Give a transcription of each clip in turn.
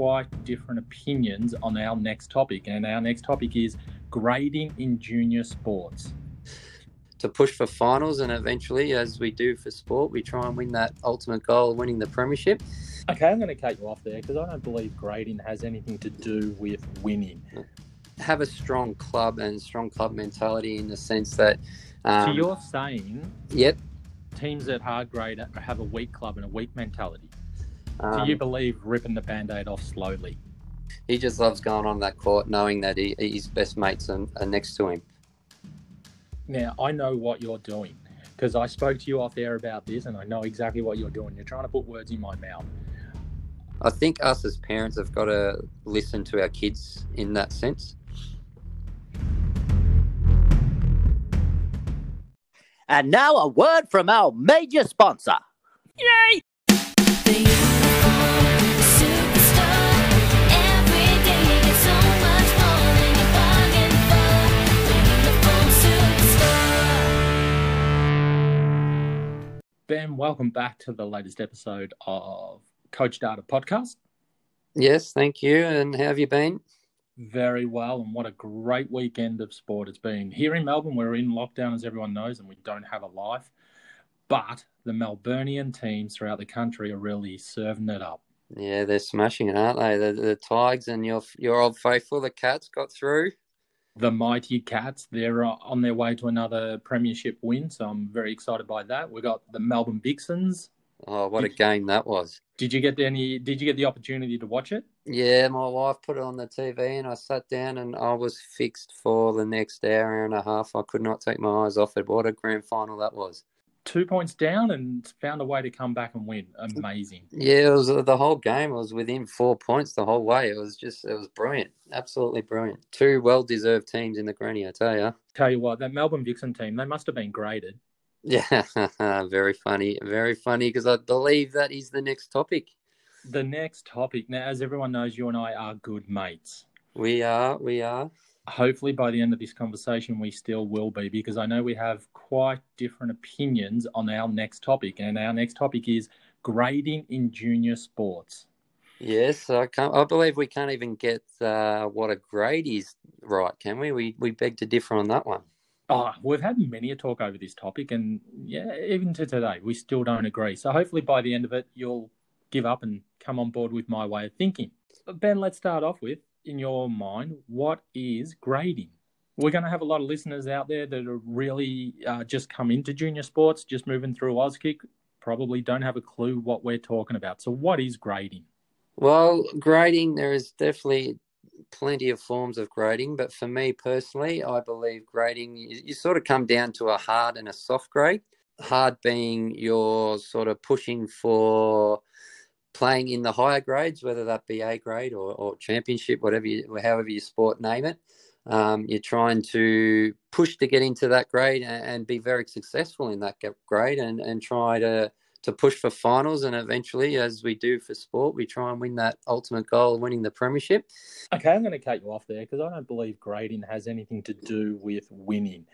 quite different opinions on our next topic. And our next topic is grading in junior sports. To push for finals and eventually, as we do for sport, we try and win that ultimate goal of winning the premiership. Okay, I'm going to cut you off there because I don't believe grading has anything to do with winning. Have a strong club and strong club mentality in the sense that. Um, so you're saying Yep. teams at hard grade have a weak club and a weak mentality. Um, Do you believe ripping the band-aid off slowly? he just loves going on that court knowing that he, his best mates are, are next to him. Now, I know what you're doing because I spoke to you off air about this and I know exactly what you're doing. You're trying to put words in my mouth. I think us as parents have got to listen to our kids in that sense. And now a word from our major sponsor. Yay! Welcome back to the latest episode of Coach Data Podcast. Yes, thank you. And how have you been? Very well, and what a great weekend of sport it's been. Here in Melbourne, we're in lockdown, as everyone knows, and we don't have a life. But the Melburnian teams throughout the country are really serving it up. Yeah, they're smashing it, aren't they? The, the Tigers and your your old faithful, the Cats, got through. The mighty Cats, they're uh, on their way to another premiership win, so I'm very excited by that. We've got the Melbourne Vixens. Oh, what a Did- game that was! Did you get any? Did you get the opportunity to watch it? Yeah, my wife put it on the TV, and I sat down and I was fixed for the next hour and a half. I could not take my eyes off it. What a grand final that was! Two points down and found a way to come back and win. Amazing. Yeah, it was the whole game. Was within four points the whole way. It was just, it was brilliant, absolutely brilliant. Two well-deserved teams in the granny, I tell you. Tell you what, that Melbourne Vixen team, they must have been graded. Yeah, very funny, very funny because I believe that is the next topic. The next topic, now, as everyone knows, you and I are good mates. We are, we are. Hopefully, by the end of this conversation, we still will be because I know we have quite different opinions on our next topic. And our next topic is grading in junior sports. Yes, I can't. I believe we can't even get uh, what a grade is right, can we? We we beg to differ on that one. Oh, we've had many a talk over this topic, and yeah, even to today, we still don't agree. So hopefully, by the end of it, you'll give up and come on board with my way of thinking. Ben, let's start off with, in your mind, what is grading? We're going to have a lot of listeners out there that are really uh, just come into junior sports, just moving through Auskick, probably don't have a clue what we're talking about. So, what is grading? Well, grading, there is definitely plenty of forms of grading, but for me personally, I believe grading, you, you sort of come down to a hard and a soft grade. Hard being you're sort of pushing for playing in the higher grades, whether that be A grade or, or championship, whatever you, however your sport name it. Um, you're trying to push to get into that grade and, and be very successful in that grade and, and try to to push for finals and eventually, as we do for sport, we try and win that ultimate goal of winning the premiership. Okay, I'm going to cut you off there because I don't believe grading has anything to do with winning.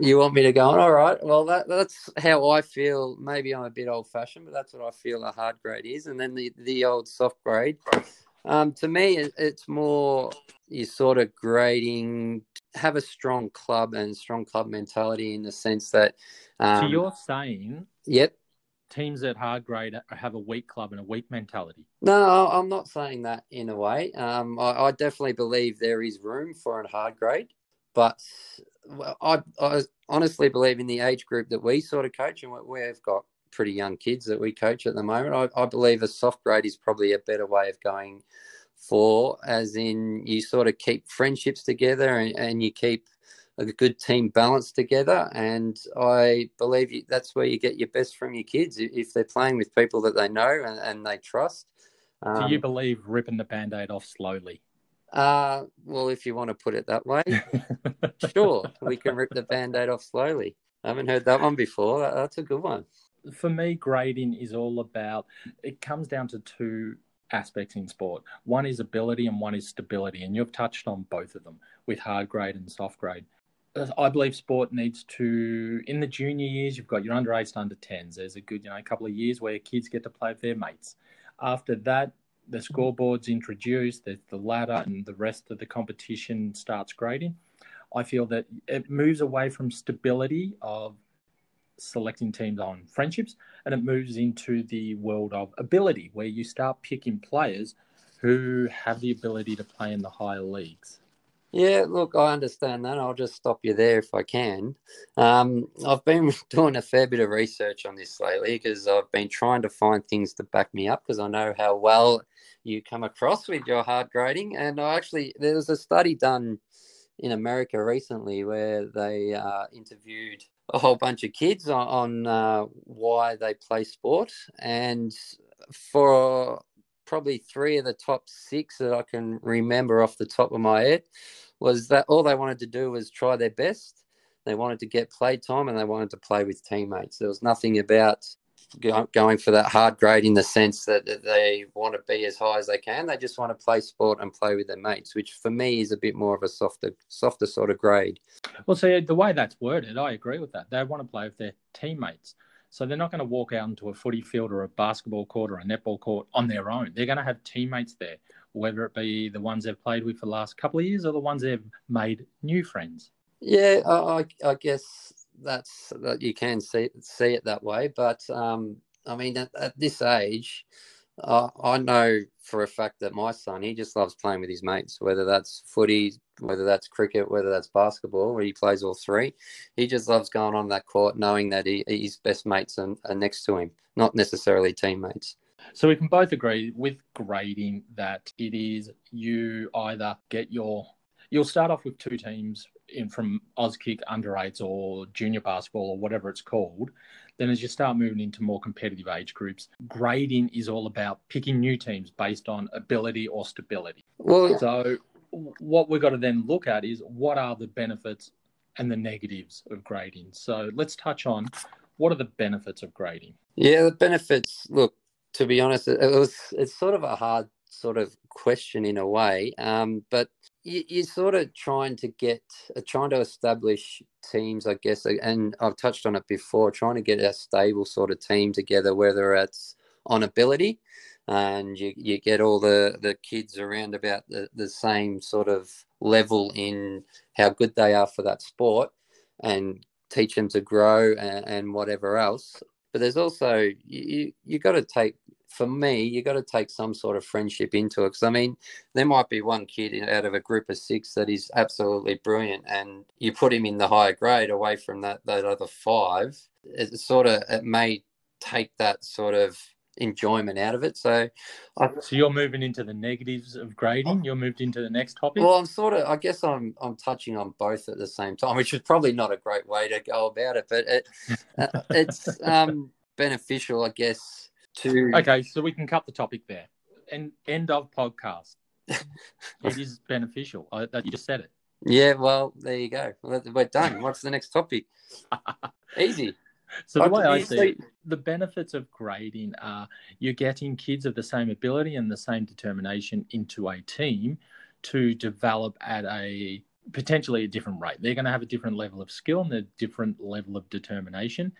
You want me to go on? All right. Well, that, that's how I feel. Maybe I'm a bit old fashioned, but that's what I feel a hard grade is. And then the, the old soft grade. Um, to me, it, it's more you sort of grading, have a strong club and strong club mentality in the sense that. Um, so, you're saying Yep. teams at hard grade have a weak club and a weak mentality. No, I'm not saying that in a way. Um, I, I definitely believe there is room for a hard grade, but I, I honestly believe in the age group that we sort of coach, and we- we've got pretty young kids that we coach at the moment. I, I believe a soft grade is probably a better way of going for, as in you sort of keep friendships together and, and you keep a good team balance together. And I believe you, that's where you get your best from your kids if they're playing with people that they know and, and they trust. Do Um, you believe ripping the band aid off slowly? Uh, well, if you want to put it that way, sure, we can rip the band aid off slowly. I haven't heard that one before. That, that's a good one. For me, grading is all about it comes down to two aspects in sport. One is ability and one is stability. And you've touched on both of them with hard grade and soft grade. I believe sport needs to, in the junior years, you've got your under eights to under 10s. There's a good, you know, a couple of years where kids get to play with their mates. After that, the scoreboard's introduced, there's the ladder, and the rest of the competition starts grading, I feel that it moves away from stability of selecting teams on friendships and it moves into the world of ability where you start picking players who have the ability to play in the higher leagues. Yeah, look, I understand that. I'll just stop you there if I can. Um, I've been doing a fair bit of research on this lately because I've been trying to find things to back me up because I know how well you come across with your hard grading. And I actually, there was a study done in America recently where they uh, interviewed a whole bunch of kids on, on uh, why they play sport. And for probably three of the top six that I can remember off the top of my head was that all they wanted to do was try their best. They wanted to get play time and they wanted to play with teammates. There was nothing about going for that hard grade in the sense that they want to be as high as they can. They just want to play sport and play with their mates, which for me is a bit more of a softer, softer sort of grade. Well, see, the way that's worded, I agree with that. They want to play with their teammates. So they're not going to walk out into a footy field or a basketball court or a netball court on their own. They're going to have teammates there, whether it be the ones they've played with for the last couple of years or the ones they've made new friends. Yeah, I, I, guess that's that you can see see it that way. But um, I mean, at, at this age, uh, I know for a fact that my son he just loves playing with his mates, whether that's footy, whether that's cricket, whether that's basketball, where he plays all three. He just loves going on that court, knowing that he, his best mates are, are next to him, not necessarily teammates. So we can both agree with grading that it is you either get your you'll start off with two teams in from Auskick under eights or junior basketball or whatever it's called. Then as you start moving into more competitive age groups, grading is all about picking new teams based on ability or stability. Well, So what we've got to then look at is what are the benefits and the negatives of grading. So let's touch on what are the benefits of grading. Yeah, the benefits. Look, to be honest, it was it's sort of a hard sort of question in a way, um, but you, you're sort of trying to get uh, trying to establish teams, I guess, and I've touched on it before, trying to get a stable sort of team together, whether it's on ability. And you, you get all the, the kids around about the, the same sort of level in how good they are for that sport and teach them to grow and, and whatever else but there's also you you, got to take for me you got to take some sort of friendship into it because i mean there might be one kid out of a group of six that is absolutely brilliant and you put him in the higher grade away from that that other five it sort of it may take that sort of enjoyment out of it so I, So you're moving into the negatives of grading. You're moved into the next topic. well i'm sort of i guess i'm i'm touching on both at the same time which is probably not a great way to go about it but it uh, it's um beneficial i guess to Okay, so we can cut the topic there. And end of podcast. it is beneficial. I, that you just said it. Yeah, well, there you go. We're done. What's the next topic? Easy. So the way I see see- it, the benefits of grading are you're getting kids of the same ability and the same determination into a team to develop at a potentially a different rate. They're going to have a different level of skill and a different level of determination.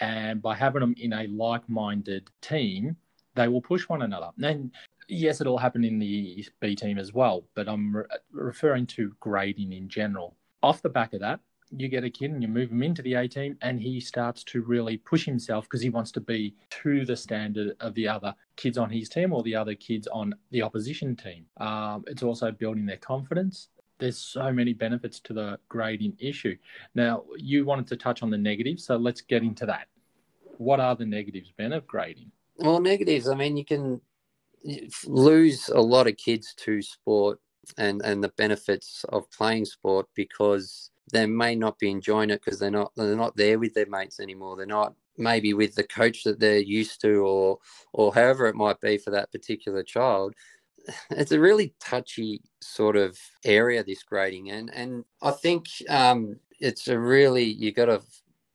And by having them in a like minded team, they will push one another. And yes, it'll happen in the B team as well, but I'm re- referring to grading in general. Off the back of that, you get a kid and you move him into the A team, and he starts to really push himself because he wants to be to the standard of the other kids on his team or the other kids on the opposition team. Um, it's also building their confidence. There's so many benefits to the grading issue. Now, you wanted to touch on the negatives, so let's get into that. What are the negatives, Ben, of grading? Well, negatives. I mean, you can lose a lot of kids to sport and and the benefits of playing sport because they may not be enjoying it because they're not they're not there with their mates anymore. They're not maybe with the coach that they're used to or or however it might be for that particular child. It's a really touchy sort of area this grading and and I think um, it's a really you got to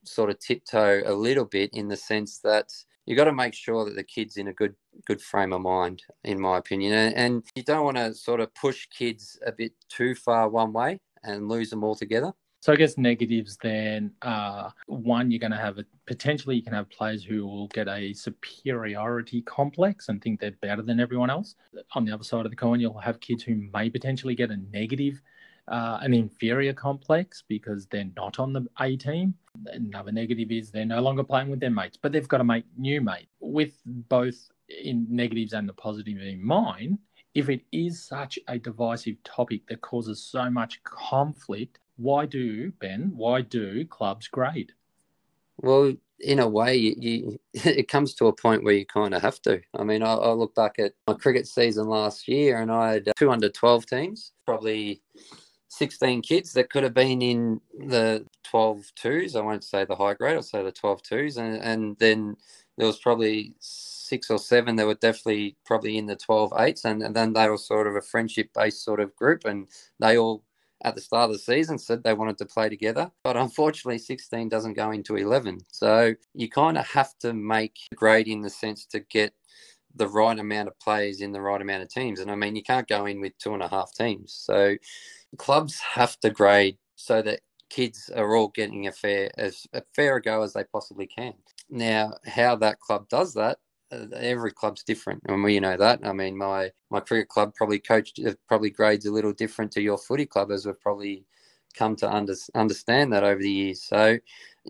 sort of tiptoe a little bit in the sense that you got to make sure that the kid's in a good good frame of mind in my opinion and, and you don't want to sort of push kids a bit too far one way and lose them altogether So I guess negatives then are one, you're going to have a potentially you can have players who will get a superiority complex and think they're better than everyone else. On the other side of the coin, you'll have kids who may potentially get a negative, uh, an inferior complex because they're not on the A team. Another negative is they're no longer playing with their mates, but they've got to make new mates. With both in negatives and the positive in mind, if it is such a divisive topic that causes so much conflict, why do Ben? Why do clubs grade? Well, in a way, you, you, it comes to a point where you kind of have to. I mean, I, I look back at my cricket season last year, and I had two under twelve teams, probably sixteen kids that could have been in the 12 twos. I won't say the high grade; I'll say the 12 twos, and and then there was probably six or seven that were definitely probably in the 12 eights, and, and then they were sort of a friendship based sort of group, and they all at the start of the season said they wanted to play together. But unfortunately, 16 doesn't go into 11. So you kind of have to make grade in the sense to get the right amount of players in the right amount of teams. And I mean, you can't go in with two and a half teams. So clubs have to grade so that kids are all getting a fair as a fair a go as they possibly can. Now, how that club does that every club's different, and we know that. I mean, my my cricket club probably coached uh, probably grades a little different to your footy club, as we've probably come to under, understand that over the years. So,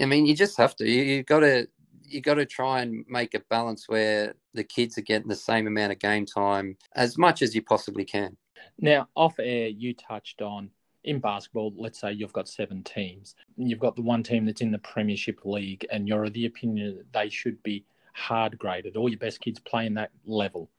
I mean, you just have to. You, you got to you got to try and make a balance where the kids are getting the same amount of game time as much as you possibly can. Now, off air, you touched on in basketball, let's say you've got seven teams. You've got the one team that's in the Premiership League, and you're of the opinion that they should be hard graded. All your best kids play in that level.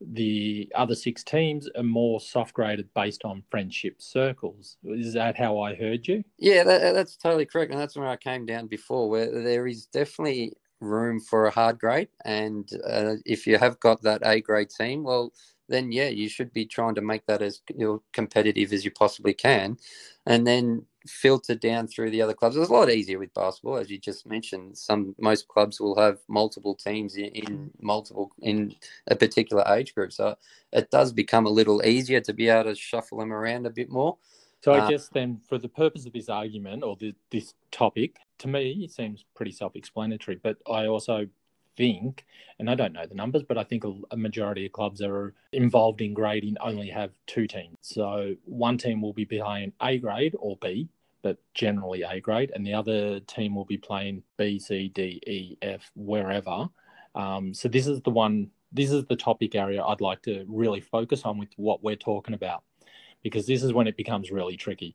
The other six teams are more soft graded based on friendship circles. Is that how I heard you? Yeah, that, that's totally correct, and that's where I came down before, where there is definitely room for a hard grade, and uh, if you have got that A grade team, well, then yeah, you should be trying to make that as you know, competitive as you possibly can, and then filter down through the other clubs. It's a lot easier with basketball, as you just mentioned. Some most clubs will have multiple teams in, in multiple in a particular age group, so it does become a little easier to be able to shuffle them around a bit more. So I Uh, guess then, for the purpose of this argument or the, this topic, to me it seems pretty self-explanatory. But I also think, and I don't know the numbers, but I think a, a majority of clubs that are involved in grading only have two teams. So one team will be behind A grade or B, but generally A grade, and the other team will be playing B, C, D, E, F, wherever. Um, so this is the one. This is the topic area I'd like to really focus on with what we're talking about because this is when it becomes really tricky.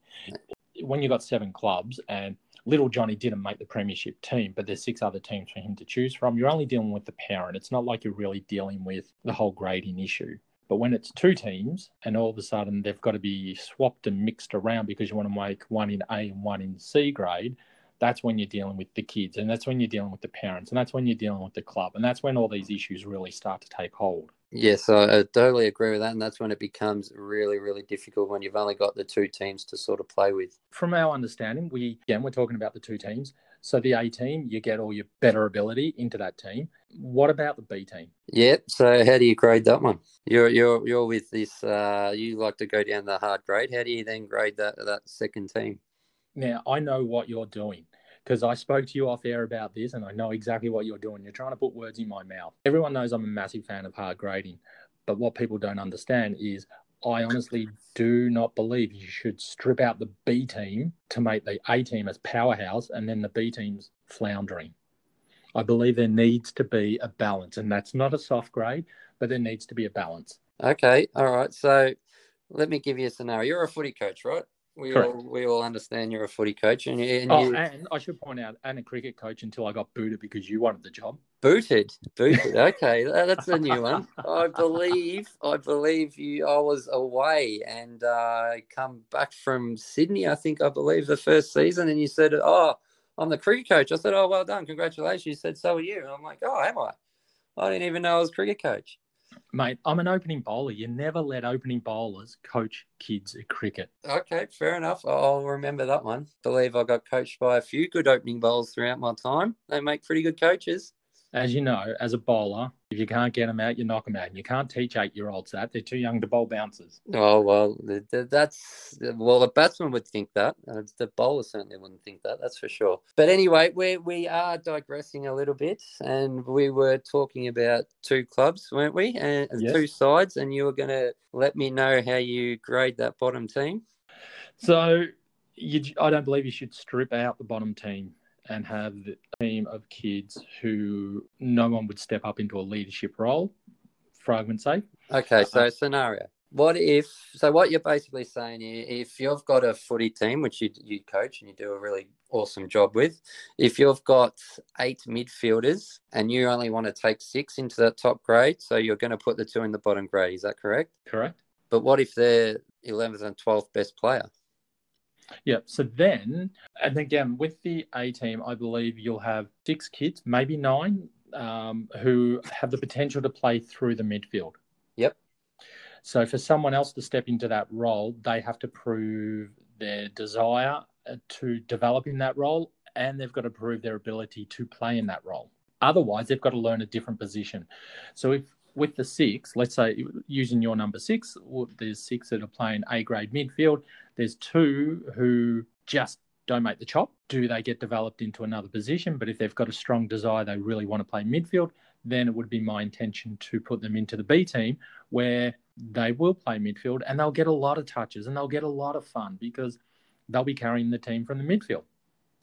When you've got seven clubs and little Johnny didn't make the premiership team, but there's six other teams for him to choose from, you're only dealing with the parent. It's not like you're really dealing with the whole grading issue. But when it's two teams and all of a sudden they've got to be swapped and mixed around because you want to make one in A and one in C grade, that's when you're dealing with the kids and that's when you're dealing with the parents and that's when you're dealing with the club and that's when all these issues really start to take hold. Yes, I I totally agree with that, and that's when it becomes really, really difficult when you've only got the two teams to sort of play with. from our understanding, we again we're talking about the two teams. So the A team, you get all your better ability into that team. What about the B team? Yep. So how do you grade that one? You're you're you're with this. Uh, you like to go down the hard grade. How do you then grade that that second team? Now I know what you're doing because I spoke to you off air about this, and I know exactly what you're doing. You're trying to put words in my mouth. Everyone knows I'm a massive fan of hard grading, but what people don't understand is I honestly do not believe you should strip out the B team to make the A team as powerhouse and then the B team's floundering. I believe there needs to be a balance, and that's not a soft grade, but there needs to be a balance. Okay. All right. So let me give you a scenario. You're a footy coach, right? We Correct. all we all understand you're a footy coach, and, and Oh, you and I should point out, and a cricket coach until I got booted because you wanted the job. booted. Booted. Okay, that's a new one. I believe. I believe you. I was away and uh, I come back from Sydney. I think I believe the first season, and you said, "Oh, I'm the cricket coach." I said, "Oh, well done, congratulations." You said, "So are you?" And I'm like, "Oh, am I?" I didn't even know I was cricket coach. Mate, I'm an opening bowler. You never let opening bowlers coach kids at cricket. Okay, fair enough. I'll remember that one. Believe I got coached by a few good opening bowls throughout my time. They make pretty good coaches. As you know, as a bowler, if you can't get them out, you knock them out. And you can't teach eight year olds that. They're too young to bowl bouncers. Oh well, th- th- that's well. A batsman would think that. Uh, the bowler certainly wouldn't think that. That's for sure. But anyway, we we are digressing a little bit, and we were talking about two clubs, weren't we? And and Yes. two sides, and you were going to let me know how you grade that bottom team. So you, I don't believe you should strip out the bottom team and have the team of kids who no one would step up into a leadership role, for argument's sake. Okay, so Uh-huh. scenario. What if? So what you're basically saying, i- if you've got a footy team which you you coach and you do a really awesome job with, if you've got eight midfielders and you only want to take six into that top grade, so you're going to put the two in the bottom grade. Is that correct? Correct? But what if they're 11th and 12th best player? Yeah. So then, and again, with the A team, I believe you'll have six kids, maybe nine, um, who have the potential to play through the midfield. Yep. So for someone else to step into that role, they have to prove their desire uh, to develop in that role, and they've got to prove their ability to play in that role. Otherwise, they've got to learn a different position. So if with the six, let's say using your number six, there's six that are playing A grade midfield. There's two who just don't make the chop. Do they get developed into another position? But if they've got a strong desire, they really want to play midfield, then it would be my intention to put them into the B team where they will play midfield and they'll get a lot of touches and they'll get a lot of fun because they'll be carrying the team from the midfield.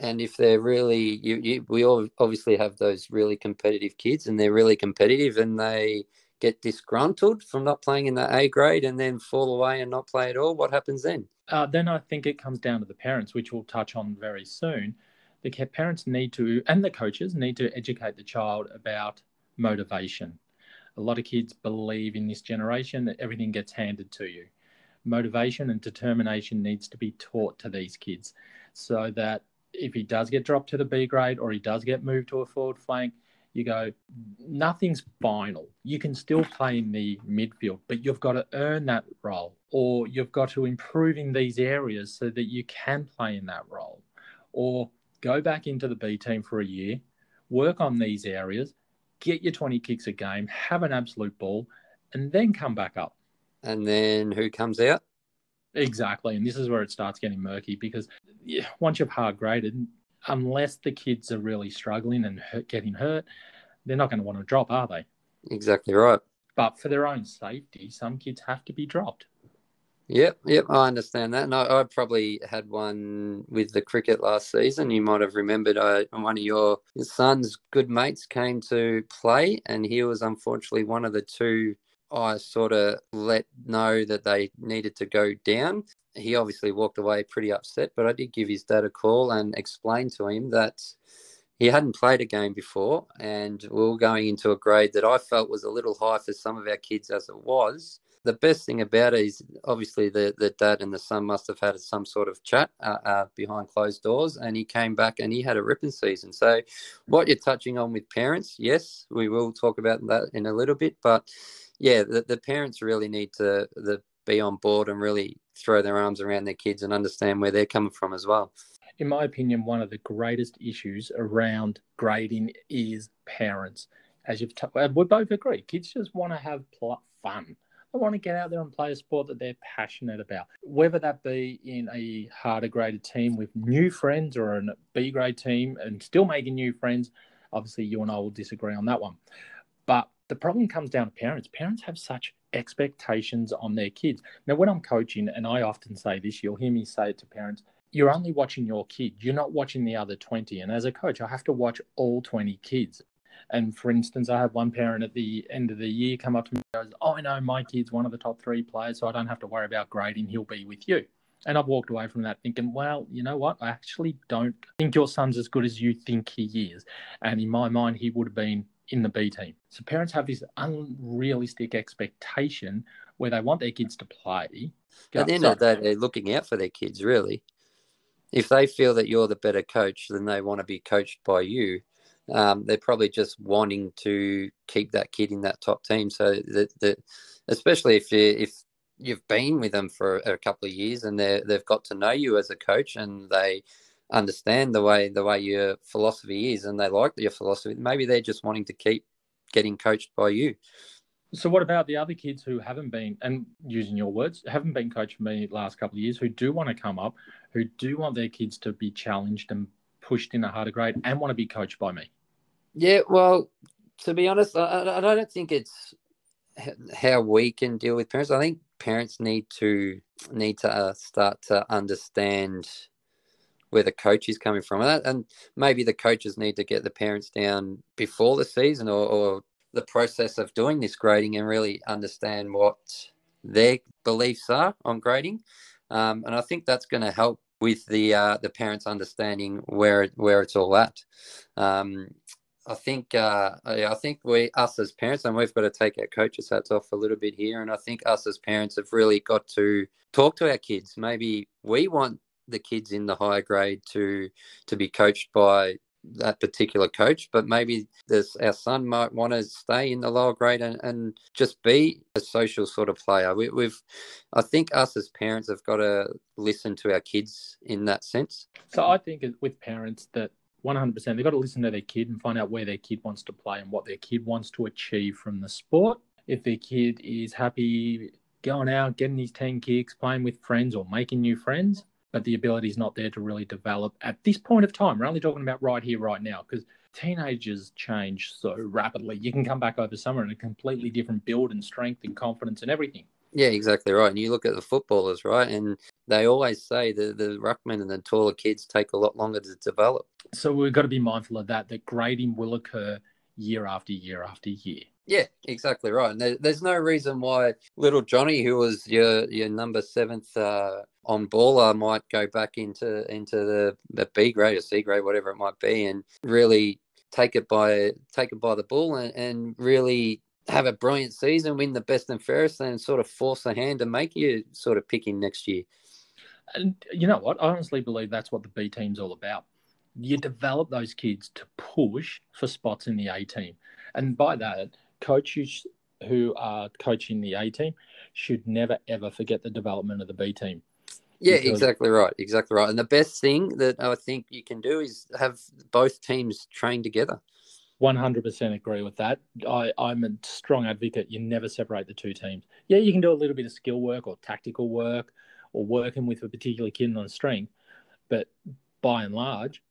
And if they're really, you, you, we all obviously have those really competitive kids, and they're really competitive, and they get disgruntled from not playing in the A grade, and then fall away and not play at all. What happens then? Uh, then I think it comes down to the parents, which we'll touch on very soon. The parents need to, and the coaches need to educate the child about motivation. A lot of kids believe in this generation that everything gets handed to you. Motivation and determination needs to be taught to these kids so that if he does get dropped to the B grade or he does get moved to a forward flank, you go, nothing's final. You can still play in the midfield, but you've got to earn that role or you've got to improve in these areas so that you can play in that role or go back into the B team for a year, work on these areas, get your 20 kicks a game, have an absolute ball, and then come back up. And then who comes out? Exactly. And this is where it starts getting murky because once you've hard graded, unless the kids are really struggling and hurt, getting hurt, they're not going to want to drop, are they? Exactly right. But for their own safety, some kids have to be dropped. Yep, yep, I understand that. And I, I probably had one with the cricket last season. You might have remembered I, one of your son's good mates came to play, and he was unfortunately one of the two I sort of let know that they needed to go down. He obviously walked away pretty upset, but I did give his dad a call and explain to him that he hadn't played a game before, and we were going into a grade that I felt was a little high for some of our kids as it was the best thing about it is obviously the, the dad and the son must have had some sort of chat uh, uh, behind closed doors and he came back and he had a ripping season so what you're touching on with parents yes we will talk about that in a little bit but yeah the, the parents really need to the, be on board and really throw their arms around their kids and understand where they're coming from as well in my opinion, one of the greatest issues around grading is parents. As you've, t- uh, we both agree, kids just want to have pl- fun. They want to get out there and play a sport that they're passionate about, whether that be in a harder graded team with new friends or a B grade team and still making new friends. Obviously, you and I will disagree on that one. But the problem comes down to parents. Parents have such expectations on their kids. Now, when I'm coaching, and I often say this, you'll hear me say it to parents you're only watching your kid. You're not watching the other 20. And as a coach, I have to watch all 20 kids. And for instance, I have one parent at the end of the year come up to me and goes, Oh, I know my kid's one of the top three players, so I don't have to worry about grading. He'll be with you. And I've walked away from that thinking, well, you know what? I actually don't think your son's as good as you think he is. And in my mind, he would have been in the B team. So parents have this unrealistic expectation where they want their kids to play. at the end of the day they're looking out for their kids really if they feel that you're the better coach, then they want to be coached by you. Um, they're probably just wanting to keep that kid in that top team. So that, that especially if you if you've been with them for a couple of years and they they've got to know you as a coach and they understand the way the way your philosophy is and they like your philosophy, maybe they're just wanting to keep getting coached by you. So what about the other kids who haven't been, and using your words, haven't been coached by me the last couple of years, who do want to come up, who do want their kids to be challenged and pushed in a harder grade and want to be coached by me? Yeah, well, to be honest, I, I I don't think it's how we can deal with parents. I think parents need to need to uh, start to understand where the coach is coming from, and, that, and maybe the coaches need to get the parents down before the season or, or the process of doing this grading and really understand what their beliefs are on grading. Um, and I think that's going to help with the uh, the parents understanding where where it's all at. Um, I think uh, I think we us as parents, and we've got to take our coaches hats off a little bit here. And I think us as parents have really got to talk to our kids. Maybe we want the kids in the higher grade to to be coached by that particular coach, but maybe this our son might want to stay in the lower grade and, and just be a social sort of player. We, we've, I think, us as parents have got to listen to our kids in that sense. So I think with parents that 100% they've got to listen to their kid and find out where their kid wants to play and what their kid wants to achieve from the sport. If their kid is happy going out, getting his 10 kicks, playing with friends or making new friends, but the ability is not there to really develop at this point of time. We're only talking about right here, right now, because teenagers change so rapidly. You can come back over summer in a completely different build and strength and confidence and everything. Yeah, exactly right. And you look at the footballers, right? And they always say the the ruckman and the taller kids take a lot longer to develop. So we've got to be mindful of that, that grading will occur year after year after year. Yeah, exactly right. And there, there's no reason why little Johnny, who was your your number seventh uh, on ball, I might go back into into the, the B grade or C grade, whatever it might be, and really take it by take it by the bull and, and really have a brilliant season, win the best and fairest, and sort of force the hand to make you sort of pick him next year. And you know what? I honestly believe that's what the B team's all about. You develop those kids to push for spots in the A team. And by that, coaches who are coaching the A team should never, ever forget the development of the B team. Yeah, Because- exactly right. Exactly right. And the best thing that I think you can do is have both teams train together. 100% agree with that. I, I'm a strong advocate. You never separate the two teams. Yeah, you can do a little bit of skill work or tactical work or working with a particular kid on a strength. But by and large,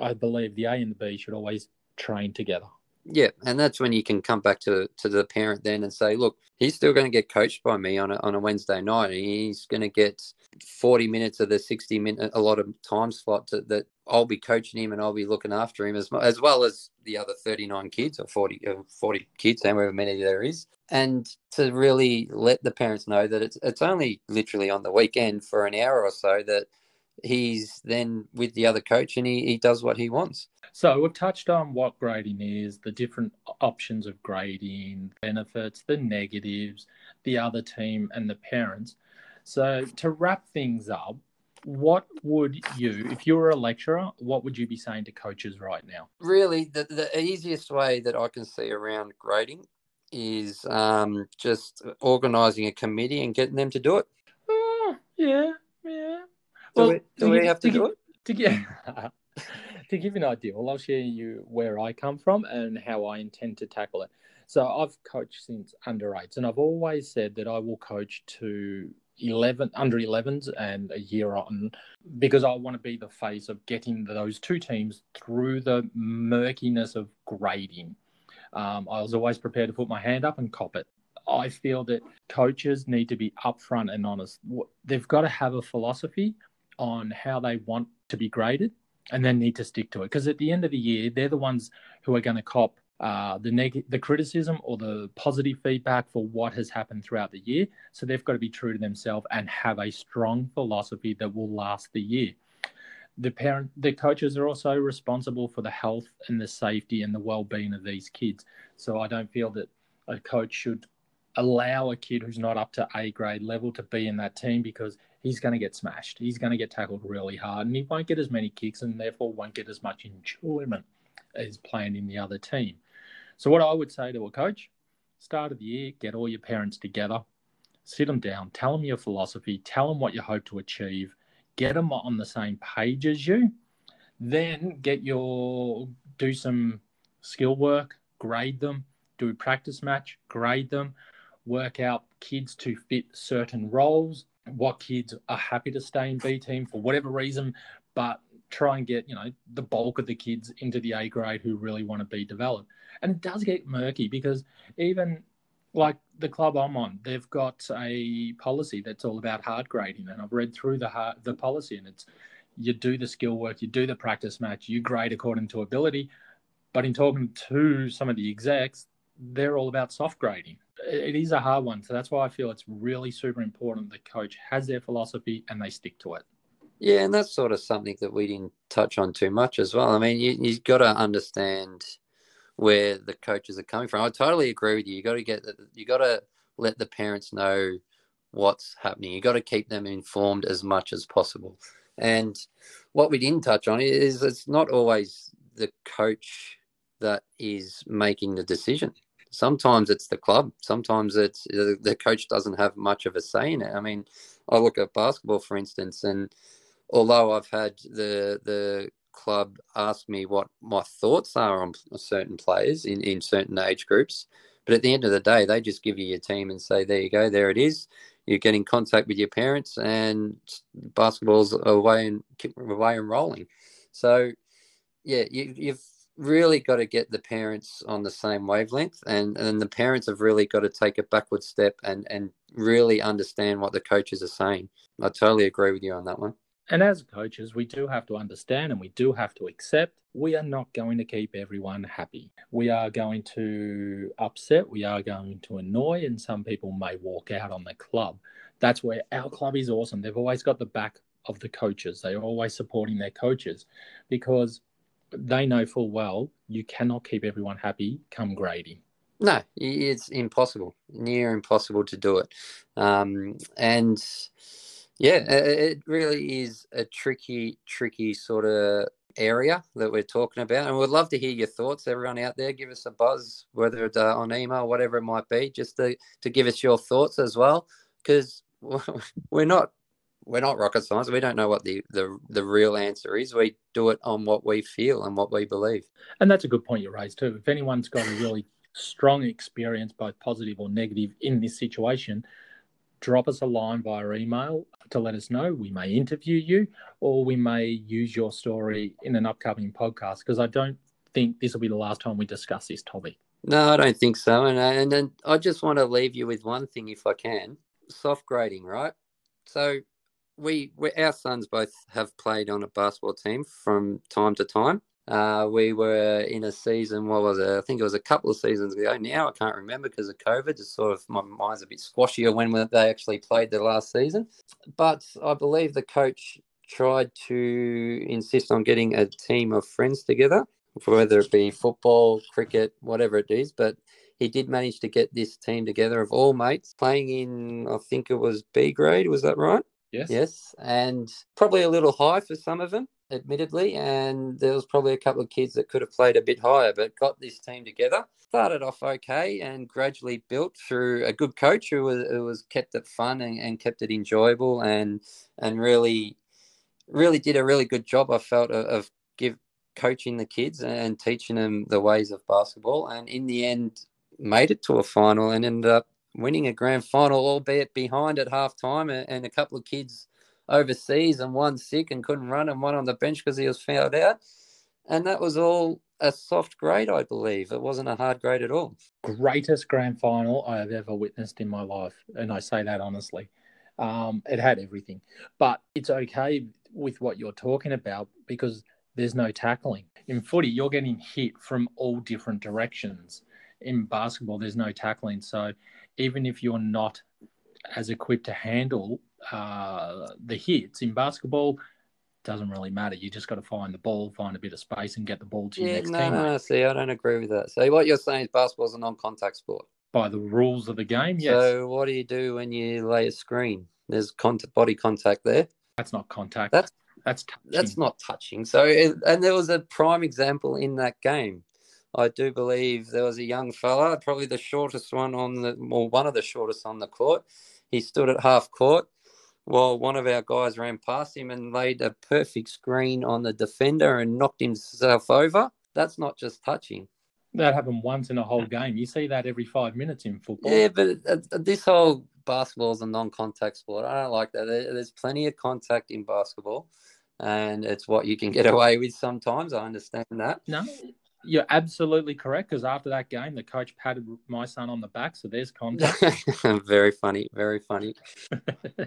I believe the A and the B should always train together. Yeah, and that's when you can come back to to the parent then and say, look, he's still going to get coached by me on a on a Wednesday night. and He's going to get forty minutes of the sixty minute a lot of time slot to, that I'll be coaching him and I'll be looking after him as as well as the other thirty nine kids or 40, uh, 40 kids, however many there is, and to really let the parents know that it's it's only literally on the weekend for an hour or so that he's then with the other coach and he, he does what he wants. So we've touched on what grading is, the different options of grading, benefits, the negatives, the other team, and the parents. So to wrap things up, what would you, if you were a lecturer, what would you be saying to coaches right now? really the, the easiest way that I can see around grading is um, just organizing a committee and getting them to do it. Oh, yeah, yeah. Do we, do we have to gi- do it? To give, to give you an idea, well, I'll share you where I come from and how I intend to tackle it. So I've coached since under eights, and I've always said that I will coach to 11 under 11s and a year on because I want to be the face of getting those two teams through the murkiness of grading. Um, I was always prepared to put my hand up and cop it. I feel that coaches need to be upfront and honest. They've got to have a philosophy on how they want to be graded and then need to stick to it. Because at the end of the year, they're the ones who are going to cop uh, the neg- the criticism or the positive feedback for what has happened throughout the year. So they've got to be true to themselves and have a strong philosophy that will last the year. The parent, the coaches are also responsible for the health and the safety and the well-being of these kids. So I don't feel that a coach should allow a kid who's not up to A grade level to be in that team because he's going to get smashed. He's going to get tackled really hard and he won't get as many kicks and therefore won't get as much enjoyment as playing in the other team. So, what I would say to a coach, start of the year, get all your parents together, sit them down, tell them your philosophy, tell them what you hope to achieve, get them on the same page as you, Then get your do some skill work, grade them, do a practice match, grade them, work out kids to fit certain roles, what kids are happy to stay in B team for whatever reason, but try and get, you know, the bulk of the kids into the A grade who really want to be developed. And it does get murky because even like the club I'm on, they've got a policy that's all about hard grading, and I've read through the hard, the policy, and it's you do the skill work, you do the practice match, you grade according to ability. But in talking to some of the execs, they're all about soft grading. It is a hard one, so that's why I feel it's really super important the coach has their philosophy and they stick to it. Yeah, and that's sort of something that we didn't touch on too much as well. I mean, you, you've got to understand where the coaches are coming from. I totally agree with you. You got to get you got to let the parents know what's happening. You got to keep them informed as much as possible. And what we didn't touch on is it's not always the coach that is making the decision. Sometimes it's the club. Sometimes it's the coach doesn't have much of a say in it. I mean, I look at basketball, for instance, and although I've had the the club ask me what my thoughts are on certain players in, in certain age groups, but at the end of the day, they just give you your team and say, "There you go, there it is." You get in contact with your parents, and basketball's away and away and rolling. So, yeah, you, you've really got to get the parents on the same wavelength, and and the parents have really got to take a backward step and and really understand what the coaches are saying. I totally agree with you on that one. And as coaches, we do have to understand and we do have to accept we are not going to keep everyone happy. We are going to upset, we are going to annoy, and some people may walk out on the club. That's where our club is awesome. They've always got the back of the coaches, they're always supporting their coaches because they know full well you cannot keep everyone happy come grading. No, it's impossible, near impossible to do it. Um, and yeah, it really is a tricky, tricky sort of area that we're talking about. And we'd love to hear your thoughts, everyone out there. Give us a buzz, whether it's uh, on email, whatever it might be, just to, to give us your thoughts as well. Because we're not we're not rocket science. We don't know what the, the the real answer is. We do it on what we feel and what we believe. And that's a good point you raised too. If anyone's got a really strong experience, both positive or negative, in this situation, drop us a line via email to let us know. We may interview you or we may use your story in an upcoming podcast because I don't think this will be the last time we discuss this topic. No, I don't think so. And uh, and then I just want to leave you with one thing, if I can. Soft grading, right? So we, we our sons both have played on a basketball team from time to time. Uh, we were in a season. What was it? I think it was a couple of seasons ago. Now I can't remember because of COVID. It's sort of my mind's a bit squashier when they actually played the last season. But I believe the coach tried to insist on getting a team of friends together, whether it be football, cricket, whatever it is. But he did manage to get this team together of all mates playing in. I think it was B grade. Was that right? Yes. Yes, and probably a little high for some of them, admittedly. And there was probably a couple of kids that could have played a bit higher, but got this team together. Started off okay and gradually built through a good coach who was, who was kept it fun and, and kept it enjoyable and and really, really did a really good job. I felt of, of give coaching the kids and teaching them the ways of basketball. And in the end, made it to a final and ended up winning a grand final, albeit behind at half time, and, a couple of kids overseas, and one sick and couldn't run, and one on the bench because he was fouled out. And that was all a soft grade, I believe. It wasn't a hard grade at all. Greatest grand final I have ever witnessed in my life. And I say that honestly. Um, it had everything. But it's okay with what you're talking about because there's no tackling. In footy, you're getting hit from all different directions. In basketball, there's no tackling. So even if you're not as equipped to handle uh, the hits in basketball, doesn't really matter. You just got to find the ball, find a bit of space, and get the ball to your Yeah, next no, teammate. no, no, see, I don't agree with that. So what you're saying is basketball's a non-contact sport. By the rules of the game, yes, So what do you do when you lay a screen? There's contact, body contact there. that's not contact. That's- that's touching. That's not touching. So, it- and there was a prime example in that game. I do believe there was a young fella, probably the shortest one on the, or one of the shortest on the court. He stood at half court, while one of our guys ran past him and laid a perfect screen on the defender and knocked himself over. That's not just touching. That happened once in a whole game. You see that every five minutes in football. Yeah, but uh, this whole basketball is a non-contact sport. I don't like that. There's plenty of contact in basketball, and it's what you can get away with sometimes. I understand that. No, you're absolutely correct. Because after that game, the coach patted my son on the back, so there's contact. very funny, very funny.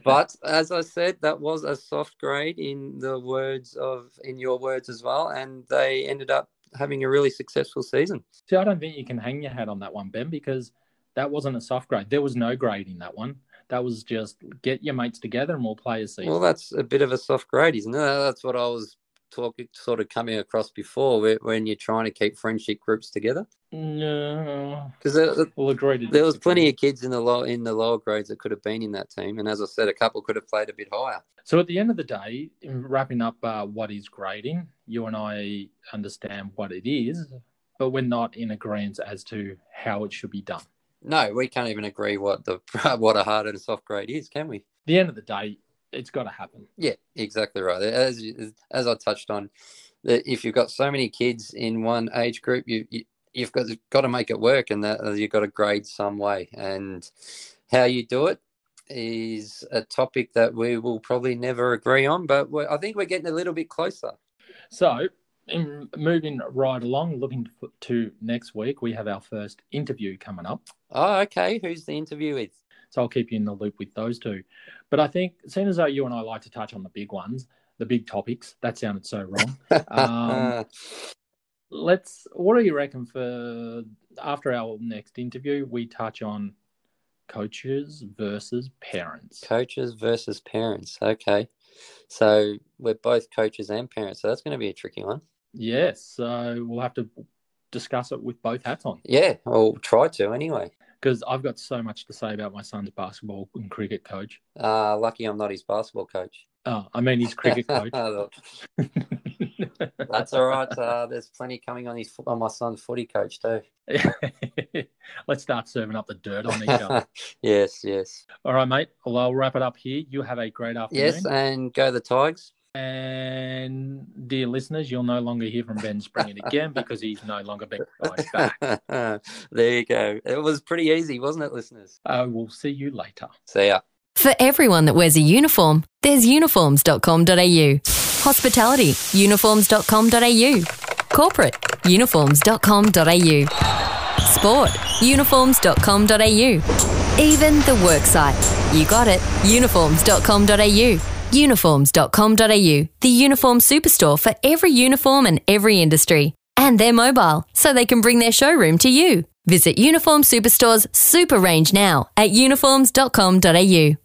But as I said, that was a soft grade in the words of in your words as well, and they ended up having a really successful season. See, I don't think you can hang your hat on that one, Ben, because that wasn't a soft grade. There was no grade in that one. That was just get your mates together and we'll play a season. Well, that's a bit of a soft grade, isn't it? That's what I was talking, sort of coming across before, where, when you're trying to keep friendship groups together. no, Because there, we'll agree to there was plenty of kids in the low in the lower grades that could have been in that team, and as I said, a couple could have played a bit higher. So at the end of the day, in wrapping up uh, what is grading, you and I understand what it is, but we're not in agreement as to how it should be done. No, we can't even agree what the what a hard and soft grade is, can we? At the end of the day, it's got to happen. Yeah, exactly right. As as I touched on, that if you've got so many kids in one age group, you, you you've got got to make it work, and that you've got to grade some way. And how you do it is a topic that we will probably never agree on, but I think we're getting a little bit closer. So, in moving right along, looking to next week, we have our first interview coming up. Oh, okay. Who's the interview with? So I'll keep you in the loop with those two. But I think, seeing as though you and I like to touch on the big ones, the big topics, that sounded so wrong. Um, Let's, what do you reckon for after our next interview, we touch on coaches versus parents? Coaches versus parents. Okay. So we're both coaches and parents. So that's going to be a tricky one. Yes. So we'll have to discuss it with both hats on Yeah, I'll try to anyway. Because I've got so much to say about my son's basketball and cricket coach. Uh, lucky I'm not his basketball coach. Oh, I mean, his cricket coach. That's all right. Uh, there's plenty coming on his on my son's footy coach too. Let's start serving up the dirt on each other. yes, yes, All right, mate. Well, I'll wrap it up here. You have a great afternoon. yes, and go the Tigers. And dear listeners, you'll no longer hear from Ben Springett again because he's no longer being invited back. there you go. It was pretty easy, wasn't it, listeners? I will see you later. See ya. For everyone that wears a uniform, there's uniforms.com.au. Hospitality, uniforms.com.au. Corporate, uniforms.com.au. Sport, uniforms.com.au. Even the worksite. You got it, uniforms.com.au. Uniforms.com.au, the uniform superstore for every uniform and every industry. And they're mobile, so they can bring their showroom to you. Visit Uniform Superstore's super range now at uniforms.com.au.